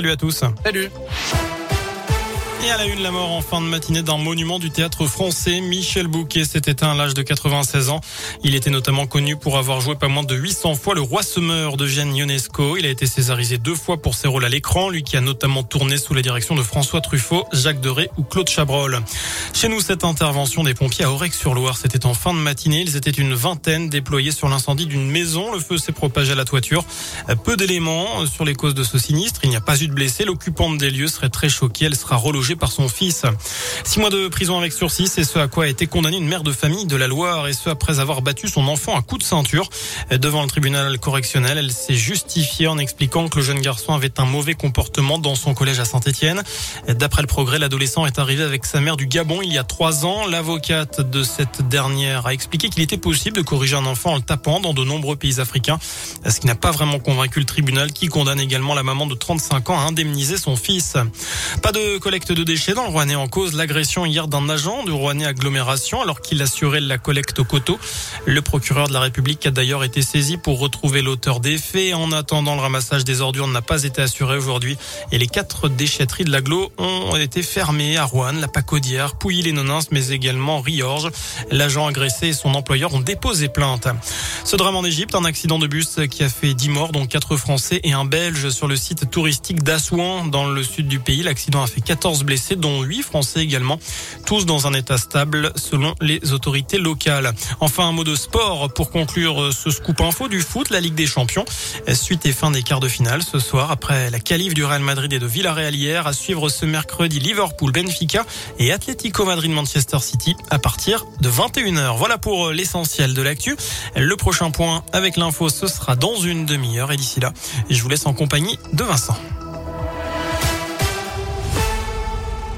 Salut à tous. Salut. Et à la une, la mort en fin de matinée d'un monument du théâtre français, Michel Bouquet s'est éteint à l'âge de 96 ans. Il était notamment connu pour avoir joué pas moins de 800 fois le roi semeur de Jeanne Ionesco. Il a été césarisé deux fois pour ses rôles à l'écran, lui qui a notamment tourné sous la direction de François Truffaut, Jacques Deray ou Claude Chabrol. Chez nous, cette intervention des pompiers à Aurec-sur-Loire, c'était en fin de matinée. Ils étaient une vingtaine déployés sur l'incendie d'une maison. Le feu s'est propagé à la toiture. Peu d'éléments sur les causes de ce sinistre. Il n'y a pas eu de blessés. L'occupante des lieux serait très choquée. Elle sera relogée par son fils. Six mois de prison avec sursis, c'est ce à quoi a été condamnée une mère de famille de la Loire et ce après avoir battu son enfant à coups de ceinture. Devant le tribunal correctionnel, elle s'est justifiée en expliquant que le jeune garçon avait un mauvais comportement dans son collège à Saint-Etienne. D'après le progrès, l'adolescent est arrivé avec sa mère du Gabon il y a trois ans. L'avocate de cette dernière a expliqué qu'il était possible de corriger un enfant en le tapant dans de nombreux pays africains, ce qui n'a pas vraiment convaincu le tribunal qui condamne également la maman de 35 ans à indemniser son fils. Pas de collecte de déchets dans le Rouennais en cause l'agression hier d'un agent du Rouennais agglomération alors qu'il assurait la collecte au coteau. Le procureur de la République a d'ailleurs été saisi pour retrouver l'auteur des faits. En attendant, le ramassage des ordures n'a pas été assuré aujourd'hui et les quatre déchetteries de l'agglo ont été fermées à Rouen, la Pacaudière, Pouilly-les-Nonins, mais également Riorges. L'agent agressé et son employeur ont déposé plainte. Ce drame en Égypte, un accident de bus qui a fait 10 morts, dont 4 Français et un Belge sur le site touristique d'Assouan dans le sud du pays. L'accident a fait 14 blessés, dont 8 Français également, tous dans un état stable selon les autorités locales. Enfin, un mot de sport pour conclure ce scoop info du foot, la Ligue des Champions. Suite et fin des quarts de finale ce soir après la qualif du Real Madrid et de Villarreal hier à suivre ce mercredi Liverpool, Benfica et Atlético Madrid Manchester City à partir de 21h. Voilà pour l'essentiel de l'actu. Le prochain point avec l'info, ce sera dans une demi-heure et d'ici là, je vous laisse en compagnie de Vincent.